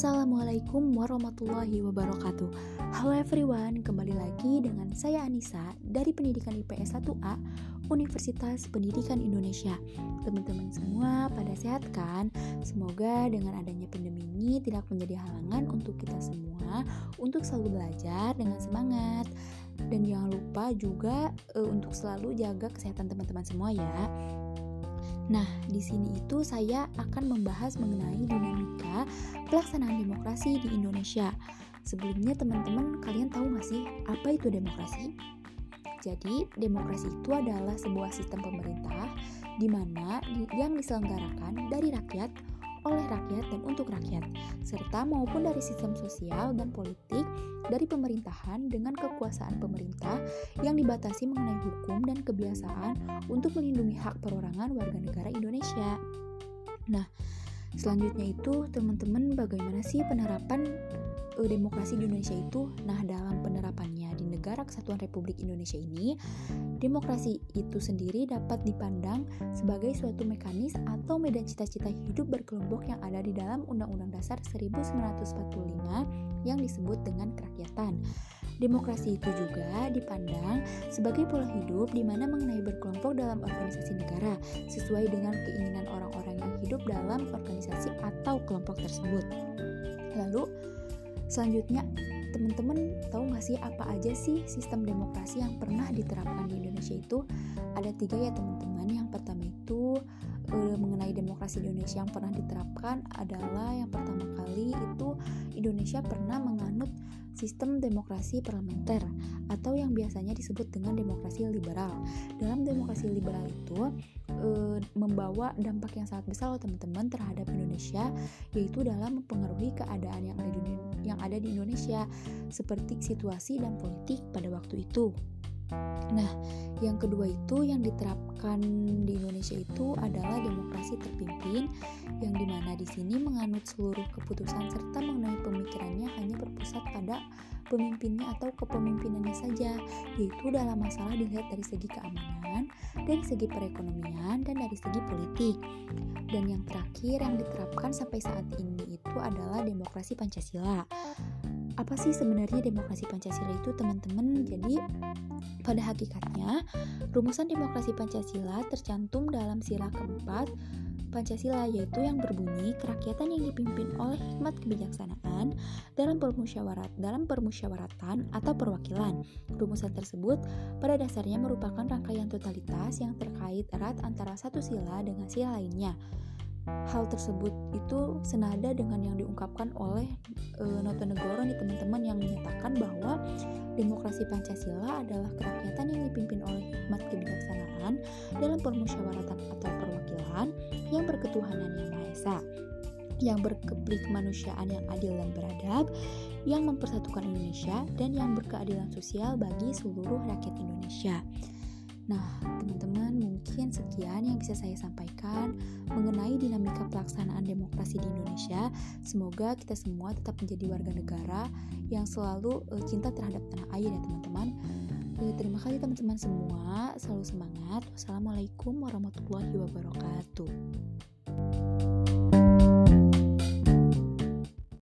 Assalamualaikum warahmatullahi wabarakatuh. Halo everyone, kembali lagi dengan saya Anissa dari Pendidikan IPS 1A Universitas Pendidikan Indonesia. Teman-teman semua pada sehat kan? Semoga dengan adanya pandemi ini tidak menjadi halangan untuk kita semua Untuk selalu belajar dengan semangat. Dan jangan lupa juga uh, untuk selalu jaga kesehatan teman-teman semua ya Nah, di sini itu saya akan membahas mengenai dinamika pelaksanaan demokrasi di Indonesia. Sebelumnya teman-teman kalian tahu nggak sih apa itu demokrasi? Jadi, demokrasi itu adalah sebuah sistem pemerintah di mana yang diselenggarakan dari rakyat oleh rakyat dan untuk rakyat, serta maupun dari sistem sosial dan politik dari pemerintahan dengan kekuasaan pemerintah yang dibatasi mengenai hukum dan kebiasaan untuk melindungi hak perorangan warga negara Indonesia. Nah, selanjutnya itu teman-teman bagaimana sih penerapan uh, demokrasi di Indonesia itu. Nah, dalam penerapannya di negara kesatuan Republik Indonesia ini, demokrasi itu sendiri dapat dipandang sebagai suatu mekanis atau medan cita-cita hidup berkelompok yang ada di dalam Undang-Undang Dasar 1945 yang disebut dengan kerakyatan. Demokrasi itu juga dipandang sebagai pola hidup di mana mengenai berkelompok dalam organisasi negara sesuai dengan keinginan orang-orang yang hidup dalam organisasi atau kelompok tersebut. Lalu, Selanjutnya, teman-teman tahu nggak sih apa aja sih sistem demokrasi yang pernah diterapkan di Indonesia itu? Ada tiga ya teman-teman. Yang pertama itu e, mengenai demokrasi Indonesia yang pernah diterapkan adalah yang pertama kali itu Indonesia pernah menganut sistem demokrasi parlementer atau yang biasanya disebut dengan demokrasi liberal. Dalam demokrasi liberal itu e, membawa dampak yang sangat besar loh teman-teman terhadap Indonesia yaitu dalam mempengaruhi keadaan yang ada di yang ada di Indonesia seperti situasi dan politik pada waktu itu. Nah, yang kedua itu yang diterapkan di Indonesia itu adalah demokrasi terpimpin yang di mana di sini menganut seluruh keputusan serta mengenai pemikirannya hanya berpusat pada pemimpinnya atau kepemimpinannya saja, yaitu dalam masalah dilihat dari segi keamanan, dari segi perekonomian, dan dari segi politik. Dan yang terakhir yang diterapkan sampai saat ini itu adalah demokrasi Pancasila. Apa sih sebenarnya demokrasi Pancasila itu, teman-teman? Jadi, pada hakikatnya, rumusan demokrasi Pancasila tercantum dalam sila keempat Pancasila yaitu yang berbunyi kerakyatan yang dipimpin oleh hikmat kebijaksanaan dalam permusyawarat dalam permusyawaratan atau perwakilan. Rumusan tersebut pada dasarnya merupakan rangkaian totalitas yang terkait erat antara satu sila dengan sila lainnya. Hal tersebut itu senada dengan yang diungkapkan oleh e, Noto Negoro nih teman-teman yang menyatakan bahwa demokrasi Pancasila adalah kerakyatan yang dipimpin oleh hikmat kebijaksanaan dalam permusyawaratan atau perwakilan yang berketuhanan yang Maha Esa yang berkeplik kemanusiaan yang adil dan beradab, yang mempersatukan Indonesia, dan yang berkeadilan sosial bagi seluruh rakyat Indonesia. Nah, teman-teman, mungkin sekian yang bisa saya sampaikan mengenai dinamika pelaksanaan demokrasi di Indonesia. Semoga kita semua tetap menjadi warga negara yang selalu uh, cinta terhadap tanah air ya, teman-teman. Uh, terima kasih teman-teman semua, selalu semangat. Wassalamualaikum warahmatullahi wabarakatuh.